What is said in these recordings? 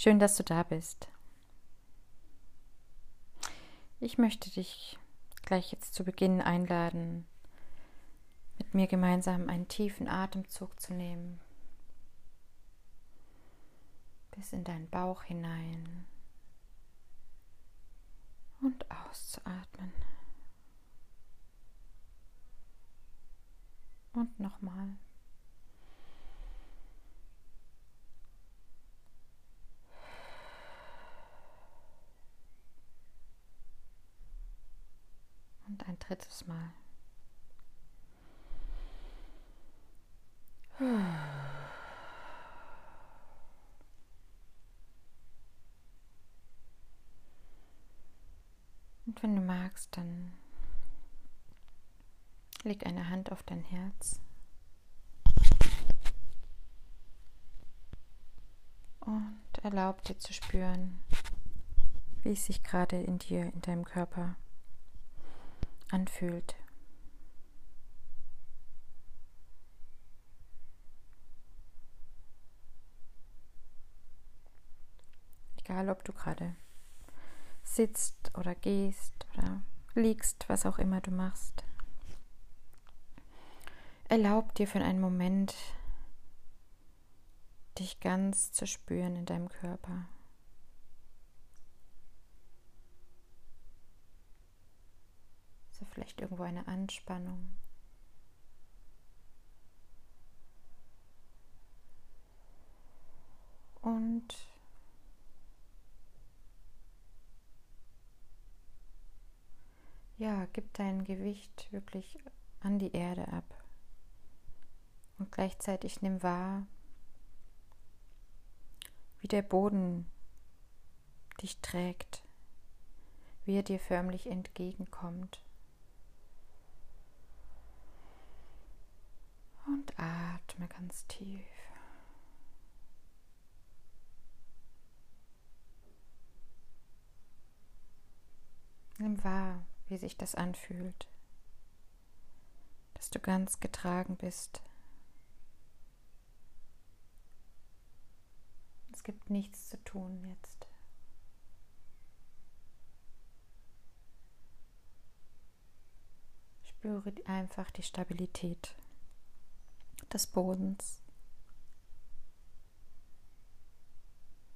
Schön, dass du da bist. Ich möchte dich gleich jetzt zu Beginn einladen, mit mir gemeinsam einen tiefen Atemzug zu nehmen, bis in deinen Bauch hinein und auszuatmen. Und nochmal. Und ein drittes Mal. Und wenn du magst, dann leg eine Hand auf dein Herz. Und erlaub dir zu spüren, wie es sich gerade in dir, in deinem Körper anfühlt. Egal, ob du gerade sitzt oder gehst oder liegst, was auch immer du machst. Erlaub dir für einen Moment, dich ganz zu spüren in deinem Körper. So vielleicht irgendwo eine Anspannung. Und ja, gib dein Gewicht wirklich an die Erde ab. Und gleichzeitig nimm wahr, wie der Boden dich trägt, wie er dir förmlich entgegenkommt. Und atme ganz tief. Nimm wahr, wie sich das anfühlt, dass du ganz getragen bist. Es gibt nichts zu tun jetzt. Spüre einfach die Stabilität des Bodens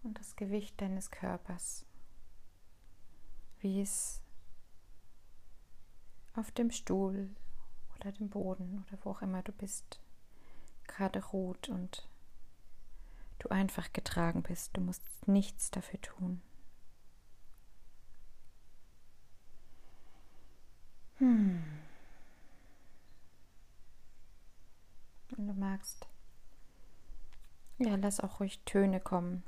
und das Gewicht deines Körpers, wie es auf dem Stuhl oder dem Boden oder wo auch immer du bist, gerade ruht und du einfach getragen bist. Du musst nichts dafür tun. Hm. Wenn du magst, ja, lass auch ruhig Töne kommen.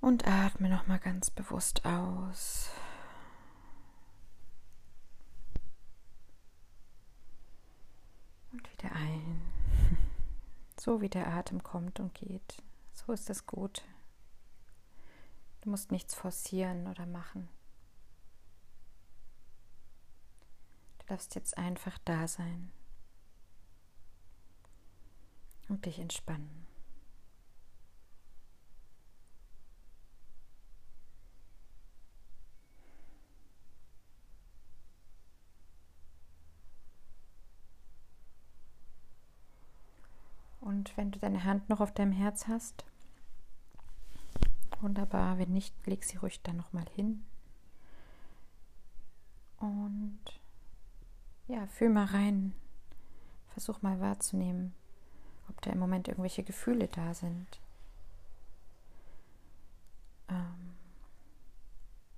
Und atme nochmal ganz bewusst aus. wieder ein. So wie der Atem kommt und geht. So ist es gut. Du musst nichts forcieren oder machen. Du darfst jetzt einfach da sein und dich entspannen. Und wenn du deine Hand noch auf deinem Herz hast, wunderbar. Wenn nicht, leg sie ruhig dann nochmal hin. Und ja, fühl mal rein. Versuch mal wahrzunehmen, ob da im Moment irgendwelche Gefühle da sind. Ähm,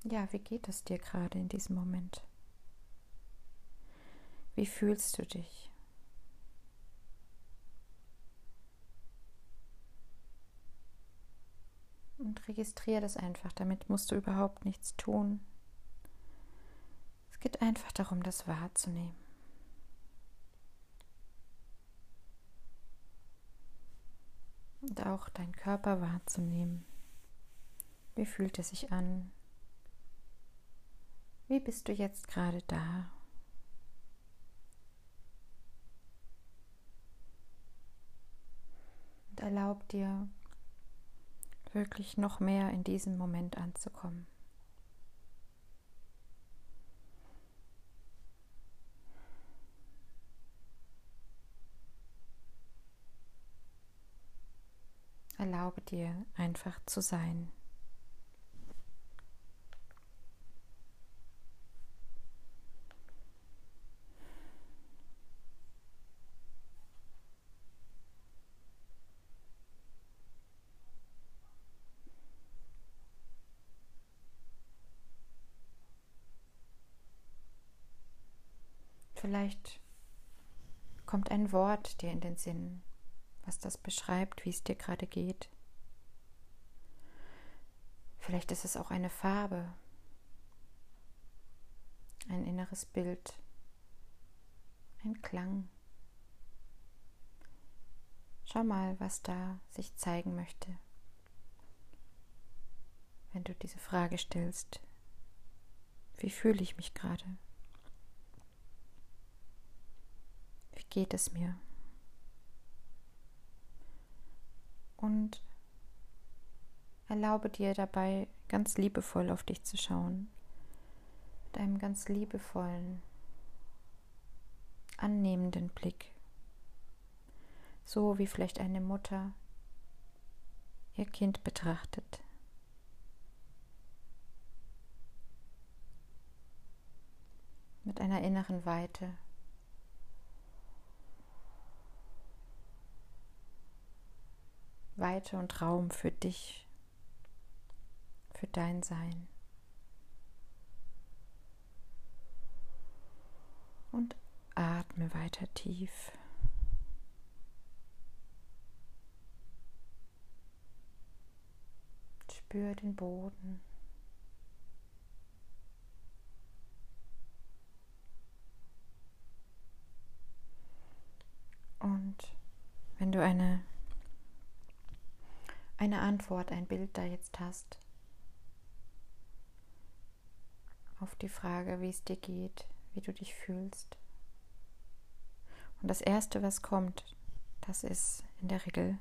ja, wie geht es dir gerade in diesem Moment? Wie fühlst du dich? und registriere das einfach. Damit musst du überhaupt nichts tun. Es geht einfach darum, das wahrzunehmen. Und auch deinen Körper wahrzunehmen. Wie fühlt es sich an? Wie bist du jetzt gerade da? erlaub dir wirklich noch mehr in diesem Moment anzukommen. Erlaube dir einfach zu sein. Vielleicht kommt ein Wort dir in den Sinn, was das beschreibt, wie es dir gerade geht. Vielleicht ist es auch eine Farbe, ein inneres Bild, ein Klang. Schau mal, was da sich zeigen möchte, wenn du diese Frage stellst. Wie fühle ich mich gerade? Wie geht es mir? Und erlaube dir dabei ganz liebevoll auf dich zu schauen. Mit einem ganz liebevollen, annehmenden Blick. So wie vielleicht eine Mutter ihr Kind betrachtet. Mit einer inneren Weite. Weite und Raum für dich, für dein Sein. Und atme weiter tief. Spür den Boden. Und wenn du eine eine Antwort, ein Bild da jetzt hast auf die Frage, wie es dir geht, wie du dich fühlst. Und das Erste, was kommt, das ist in der Regel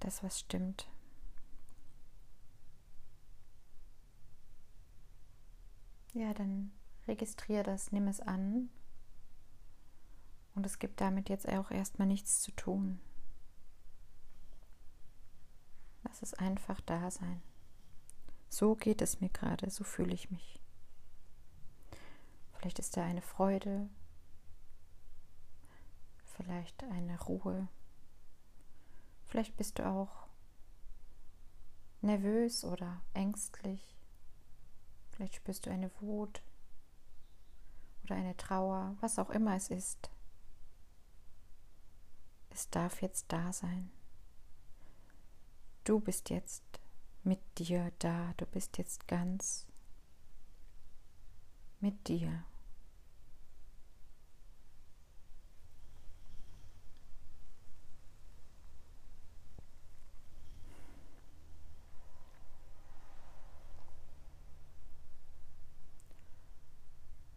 das, was stimmt. Ja, dann registriere das, nimm es an. Und es gibt damit jetzt auch erstmal nichts zu tun. Lass es einfach da sein. So geht es mir gerade, so fühle ich mich. Vielleicht ist da eine Freude, vielleicht eine Ruhe. Vielleicht bist du auch nervös oder ängstlich. Vielleicht spürst du eine Wut oder eine Trauer, was auch immer es ist. Es darf jetzt da sein. Du bist jetzt mit dir da, du bist jetzt ganz mit dir.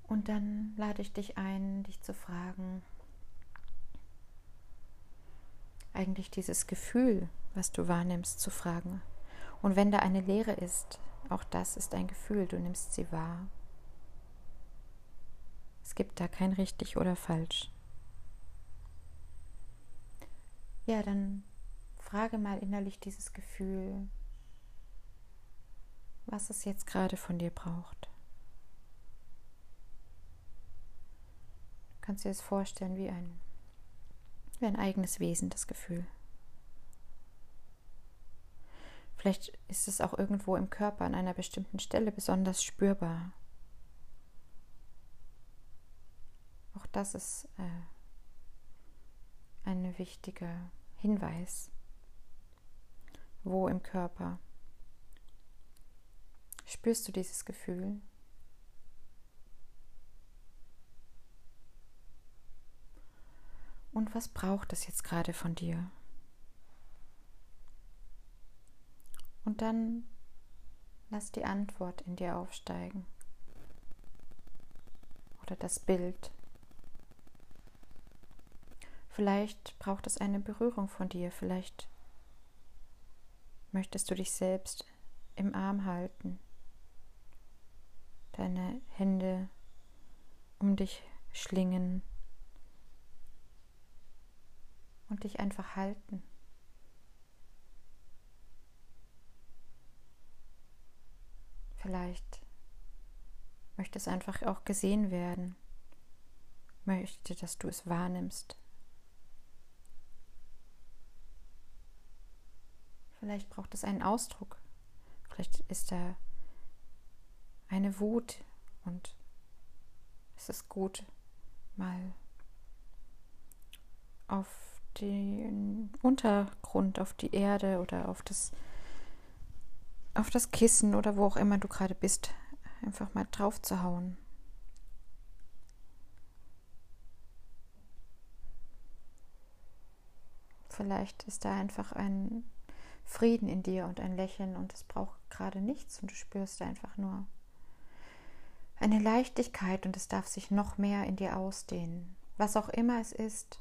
Und dann lade ich dich ein, dich zu fragen, eigentlich dieses Gefühl, was du wahrnimmst, zu fragen. Und wenn da eine Leere ist, auch das ist ein Gefühl, du nimmst sie wahr. Es gibt da kein richtig oder falsch. Ja, dann frage mal innerlich dieses Gefühl, was es jetzt gerade von dir braucht. Du kannst dir es vorstellen wie ein, wie ein eigenes Wesen, das Gefühl. Vielleicht ist es auch irgendwo im Körper an einer bestimmten Stelle besonders spürbar. Auch das ist äh, ein wichtiger Hinweis. Wo im Körper spürst du dieses Gefühl? Und was braucht es jetzt gerade von dir? Und dann lass die Antwort in dir aufsteigen. Oder das Bild. Vielleicht braucht es eine Berührung von dir, vielleicht möchtest du dich selbst im Arm halten, deine Hände um dich schlingen und dich einfach halten. Vielleicht möchte es einfach auch gesehen werden, möchte, dass du es wahrnimmst. Vielleicht braucht es einen Ausdruck. Vielleicht ist da eine Wut und es ist gut, mal auf den Untergrund, auf die Erde oder auf das, auf das Kissen oder wo auch immer du gerade bist, einfach mal drauf zu hauen. Vielleicht ist da einfach ein Frieden in dir und ein Lächeln und es braucht gerade nichts und du spürst einfach nur eine Leichtigkeit und es darf sich noch mehr in dir ausdehnen. Was auch immer es ist,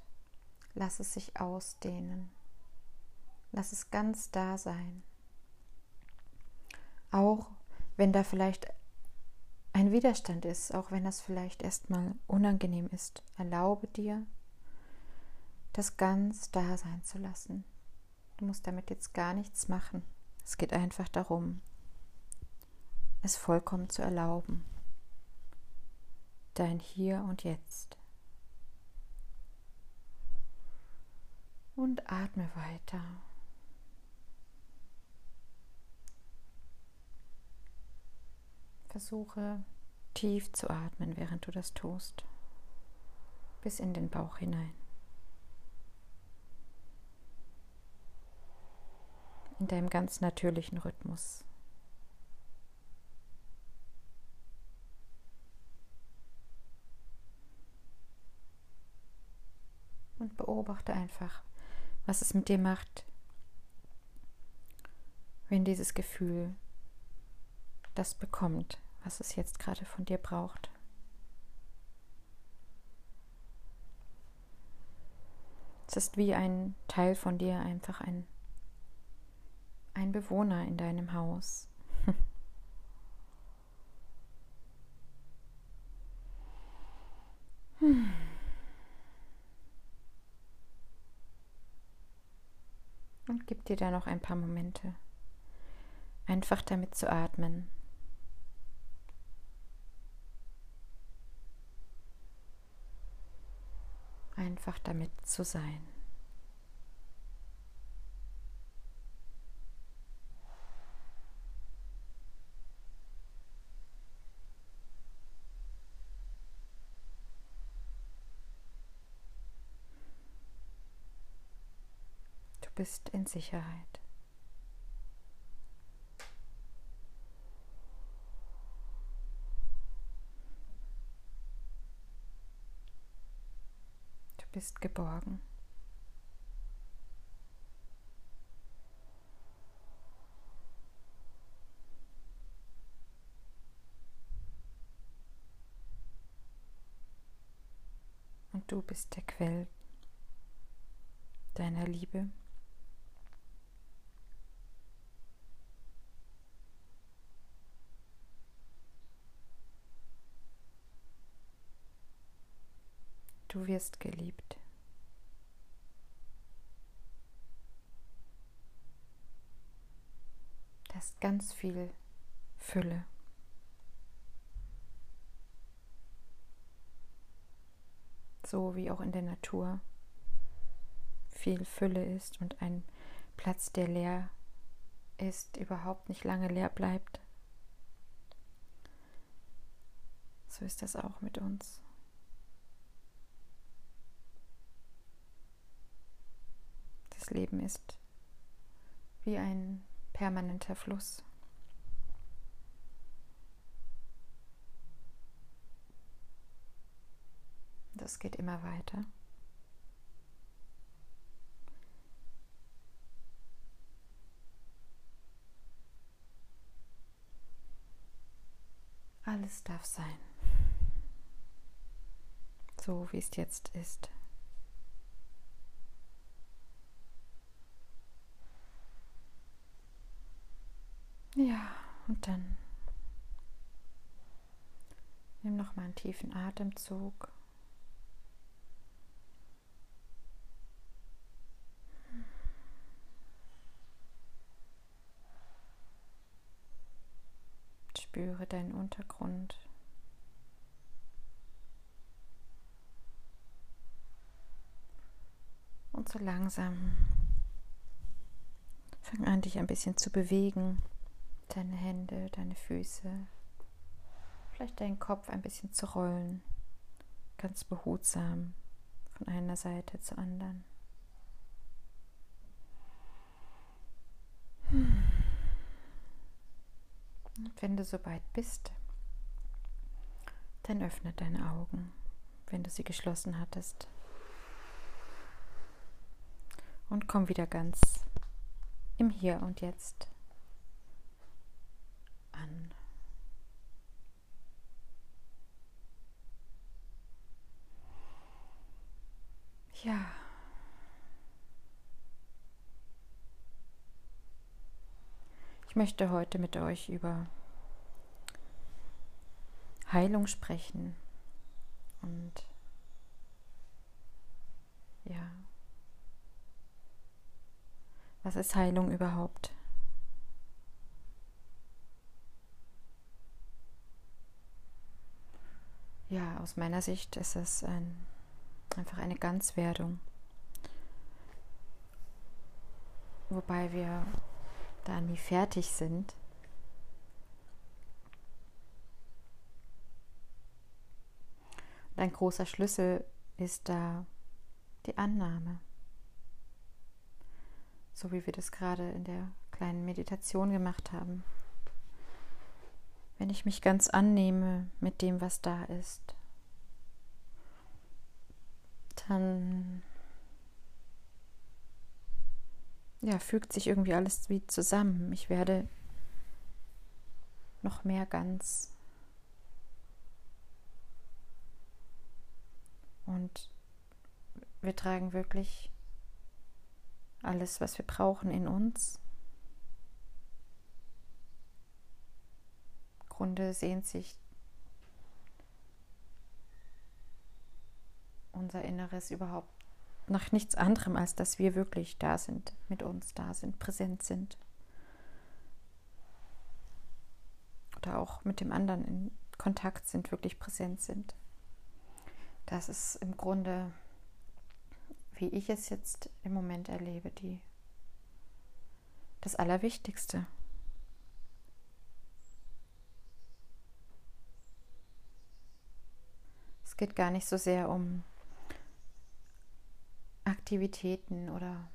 lass es sich ausdehnen. Lass es ganz da sein. Auch wenn da vielleicht ein Widerstand ist, auch wenn das vielleicht erstmal unangenehm ist, erlaube dir, das ganz da sein zu lassen. Du musst damit jetzt gar nichts machen. Es geht einfach darum, es vollkommen zu erlauben. Dein Hier und Jetzt. Und atme weiter. Versuche tief zu atmen, während du das tust, bis in den Bauch hinein. in deinem ganz natürlichen Rhythmus. Und beobachte einfach, was es mit dir macht, wenn dieses Gefühl das bekommt, was es jetzt gerade von dir braucht. Es ist wie ein Teil von dir, einfach ein ein Bewohner in deinem Haus. Und gib dir da noch ein paar Momente, einfach damit zu atmen. Einfach damit zu sein. Bist in Sicherheit. Du bist geborgen. Und du bist der Quell deiner Liebe. Du wirst geliebt. Das ist ganz viel Fülle. So wie auch in der Natur viel Fülle ist und ein Platz, der leer ist, überhaupt nicht lange leer bleibt. So ist das auch mit uns. Leben ist wie ein permanenter Fluss. Das geht immer weiter. Alles darf sein, so wie es jetzt ist. Und dann nimm noch mal einen tiefen Atemzug. Spüre deinen Untergrund. Und so langsam fang an, dich ein bisschen zu bewegen. Deine Hände, deine Füße, vielleicht deinen Kopf ein bisschen zu rollen. Ganz behutsam von einer Seite zur anderen. Und wenn du soweit bist, dann öffne deine Augen, wenn du sie geschlossen hattest. Und komm wieder ganz im Hier und Jetzt an. Ja. Ich möchte heute mit euch über Heilung sprechen und ja, was ist Heilung überhaupt? Ja, aus meiner Sicht ist es ein, einfach eine Ganzwerdung, wobei wir da nie fertig sind. Und ein großer Schlüssel ist da die Annahme. So wie wir das gerade in der kleinen Meditation gemacht haben. Wenn ich mich ganz annehme mit dem, was da ist, dann ja, fügt sich irgendwie alles wie zusammen. Ich werde noch mehr ganz. Und wir tragen wirklich alles, was wir brauchen, in uns. Im Grunde sehnt sich unser Inneres überhaupt nach nichts anderem, als dass wir wirklich da sind, mit uns da sind, präsent sind. Oder auch mit dem anderen in Kontakt sind, wirklich präsent sind. Das ist im Grunde, wie ich es jetzt im Moment erlebe, die, das Allerwichtigste. Es geht gar nicht so sehr um Aktivitäten oder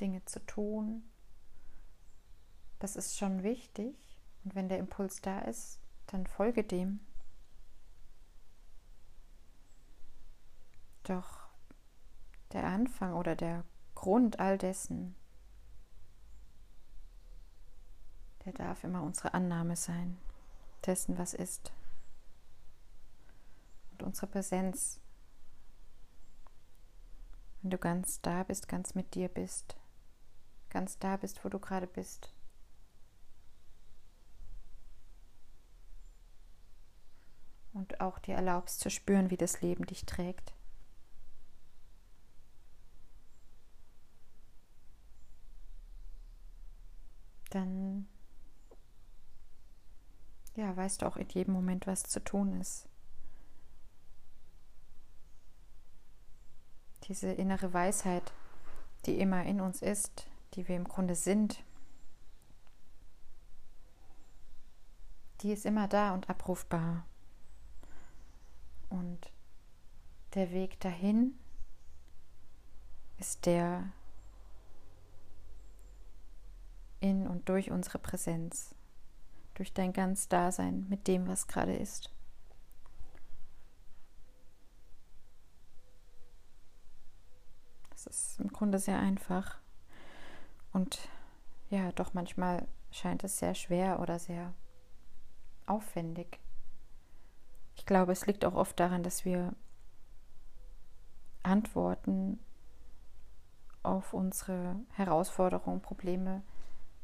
Dinge zu tun. Das ist schon wichtig. Und wenn der Impuls da ist, dann folge dem. Doch der Anfang oder der Grund all dessen, der darf immer unsere Annahme sein, dessen, was ist. Und unsere Präsenz wenn du ganz da bist, ganz mit dir bist, ganz da bist, wo du gerade bist. Und auch dir erlaubst zu spüren, wie das Leben dich trägt. Dann ja, weißt du auch in jedem Moment, was zu tun ist. Diese innere Weisheit, die immer in uns ist, die wir im Grunde sind, die ist immer da und abrufbar. Und der Weg dahin ist der in und durch unsere Präsenz, durch dein ganz Dasein mit dem, was gerade ist. Das ist im Grunde sehr einfach. Und ja, doch manchmal scheint es sehr schwer oder sehr aufwendig. Ich glaube, es liegt auch oft daran, dass wir Antworten auf unsere Herausforderungen, Probleme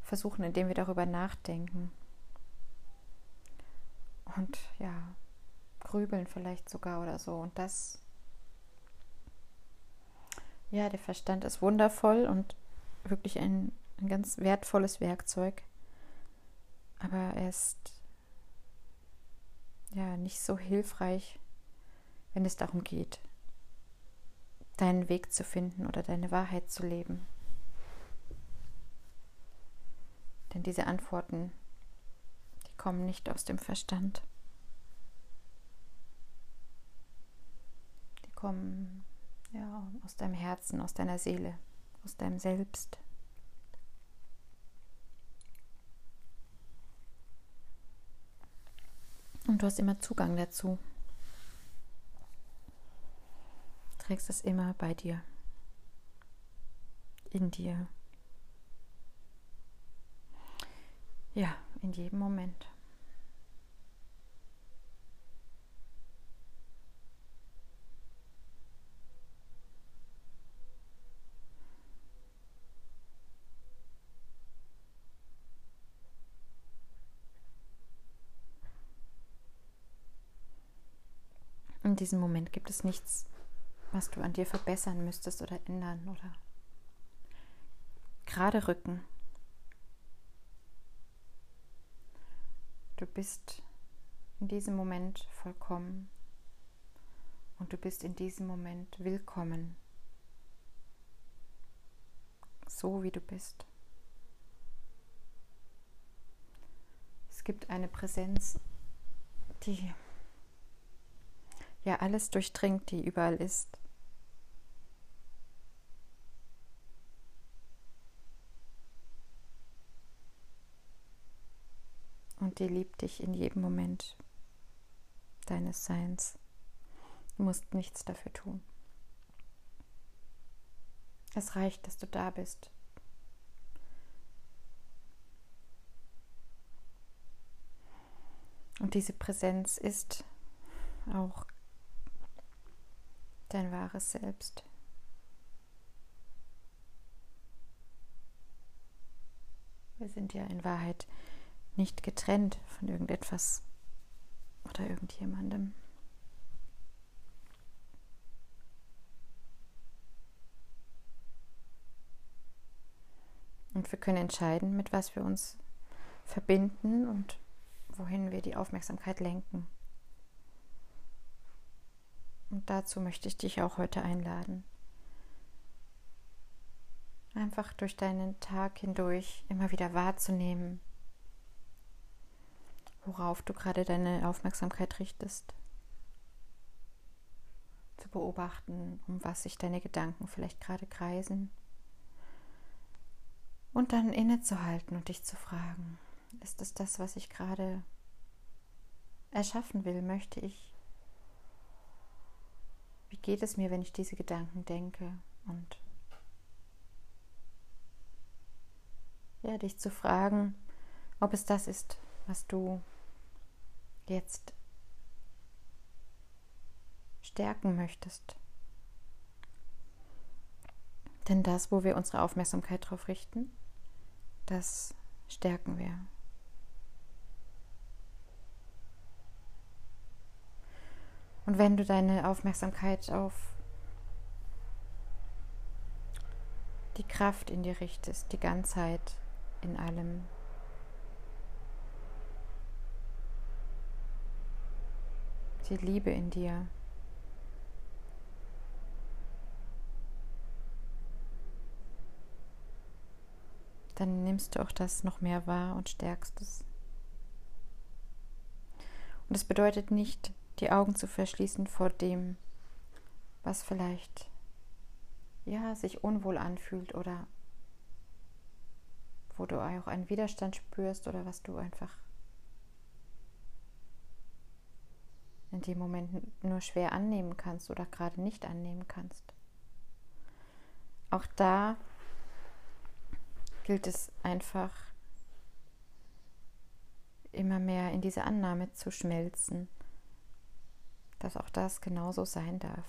versuchen, indem wir darüber nachdenken. Und ja, grübeln vielleicht sogar oder so. Und das, ja, der Verstand ist wundervoll und wirklich ein, ein ganz wertvolles Werkzeug. Aber er ist ja nicht so hilfreich, wenn es darum geht, deinen Weg zu finden oder deine Wahrheit zu leben. Denn diese Antworten, die kommen nicht aus dem Verstand. Die kommen ja aus deinem Herzen, aus deiner Seele, aus deinem Selbst. Und du hast immer Zugang dazu. Trägst es immer bei dir, in dir. Ja, in jedem Moment. In diesem Moment gibt es nichts, was du an dir verbessern müsstest oder ändern oder gerade rücken. Du bist in diesem Moment vollkommen und du bist in diesem Moment willkommen, so wie du bist. Es gibt eine Präsenz, die ja alles durchdringt, die überall ist. und die liebt dich in jedem Moment deines Seins. Du musst nichts dafür tun. Es reicht, dass du da bist. Und diese Präsenz ist auch dein wahres Selbst. Wir sind ja in Wahrheit nicht getrennt von irgendetwas oder irgendjemandem. Und wir können entscheiden, mit was wir uns verbinden und wohin wir die Aufmerksamkeit lenken. Und dazu möchte ich dich auch heute einladen. Einfach durch deinen Tag hindurch immer wieder wahrzunehmen, worauf du gerade deine Aufmerksamkeit richtest. Zu beobachten, um was sich deine Gedanken vielleicht gerade kreisen. Und dann innezuhalten und dich zu fragen, ist es das, was ich gerade erschaffen will? Möchte ich? Wie geht es mir, wenn ich diese Gedanken denke? Und ja, dich zu fragen, ob es das ist, was du jetzt stärken möchtest. Denn das, wo wir unsere Aufmerksamkeit drauf richten, das stärken wir. Und wenn du deine Aufmerksamkeit auf die Kraft in dir richtest, die Ganzheit in allem, die Liebe in dir. Dann nimmst du auch das noch mehr wahr und stärkst es. Und es bedeutet nicht, die Augen zu verschließen vor dem, was vielleicht ja sich unwohl anfühlt oder wo du auch einen Widerstand spürst oder was du einfach in dem Moment nur schwer annehmen kannst oder gerade nicht annehmen kannst. Auch da gilt es einfach immer mehr in diese Annahme zu schmelzen, dass auch das genauso sein darf.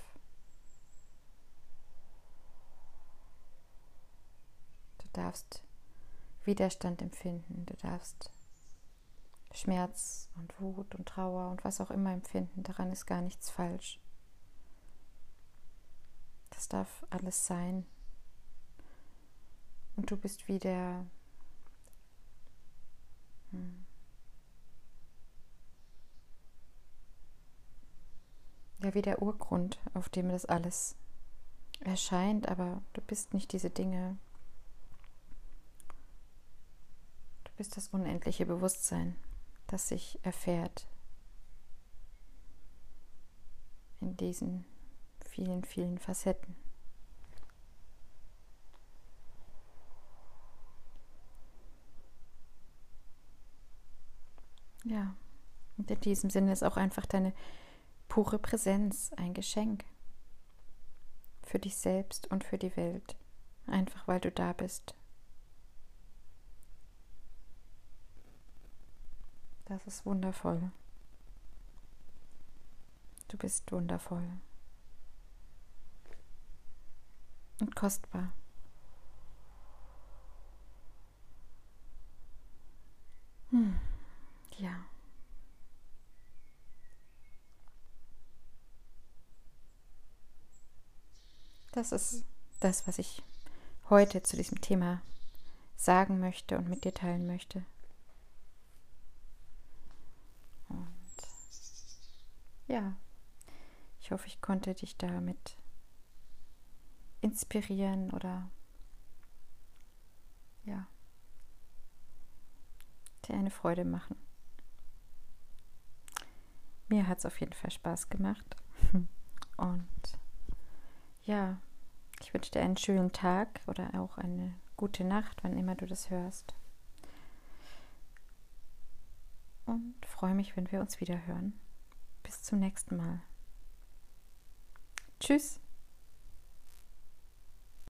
Du darfst Widerstand empfinden. Du darfst Schmerz und Wut und Trauer und was auch immer empfinden. Daran ist gar nichts falsch. Das darf alles sein. Und du bist wie der hm, ja wie der Urgrund, auf dem das alles erscheint, aber du bist nicht diese Dinge. Du bist das unendliche Bewusstsein, das sich erfährt in diesen vielen, vielen Facetten. Ja, und in diesem Sinne ist auch einfach deine pure Präsenz ein Geschenk für dich selbst und für die Welt, einfach weil du da bist. Das ist wundervoll. Du bist wundervoll und kostbar. Hm. Ja. Das ist das, was ich heute zu diesem Thema sagen möchte und mit dir teilen möchte. Und ja, ich hoffe, ich konnte dich damit inspirieren oder ja, dir eine Freude machen. Mir hat es auf jeden Fall Spaß gemacht. Und ja, ich wünsche dir einen schönen Tag oder auch eine gute Nacht, wann immer du das hörst. Und freue mich, wenn wir uns wieder hören. Bis zum nächsten Mal. Tschüss.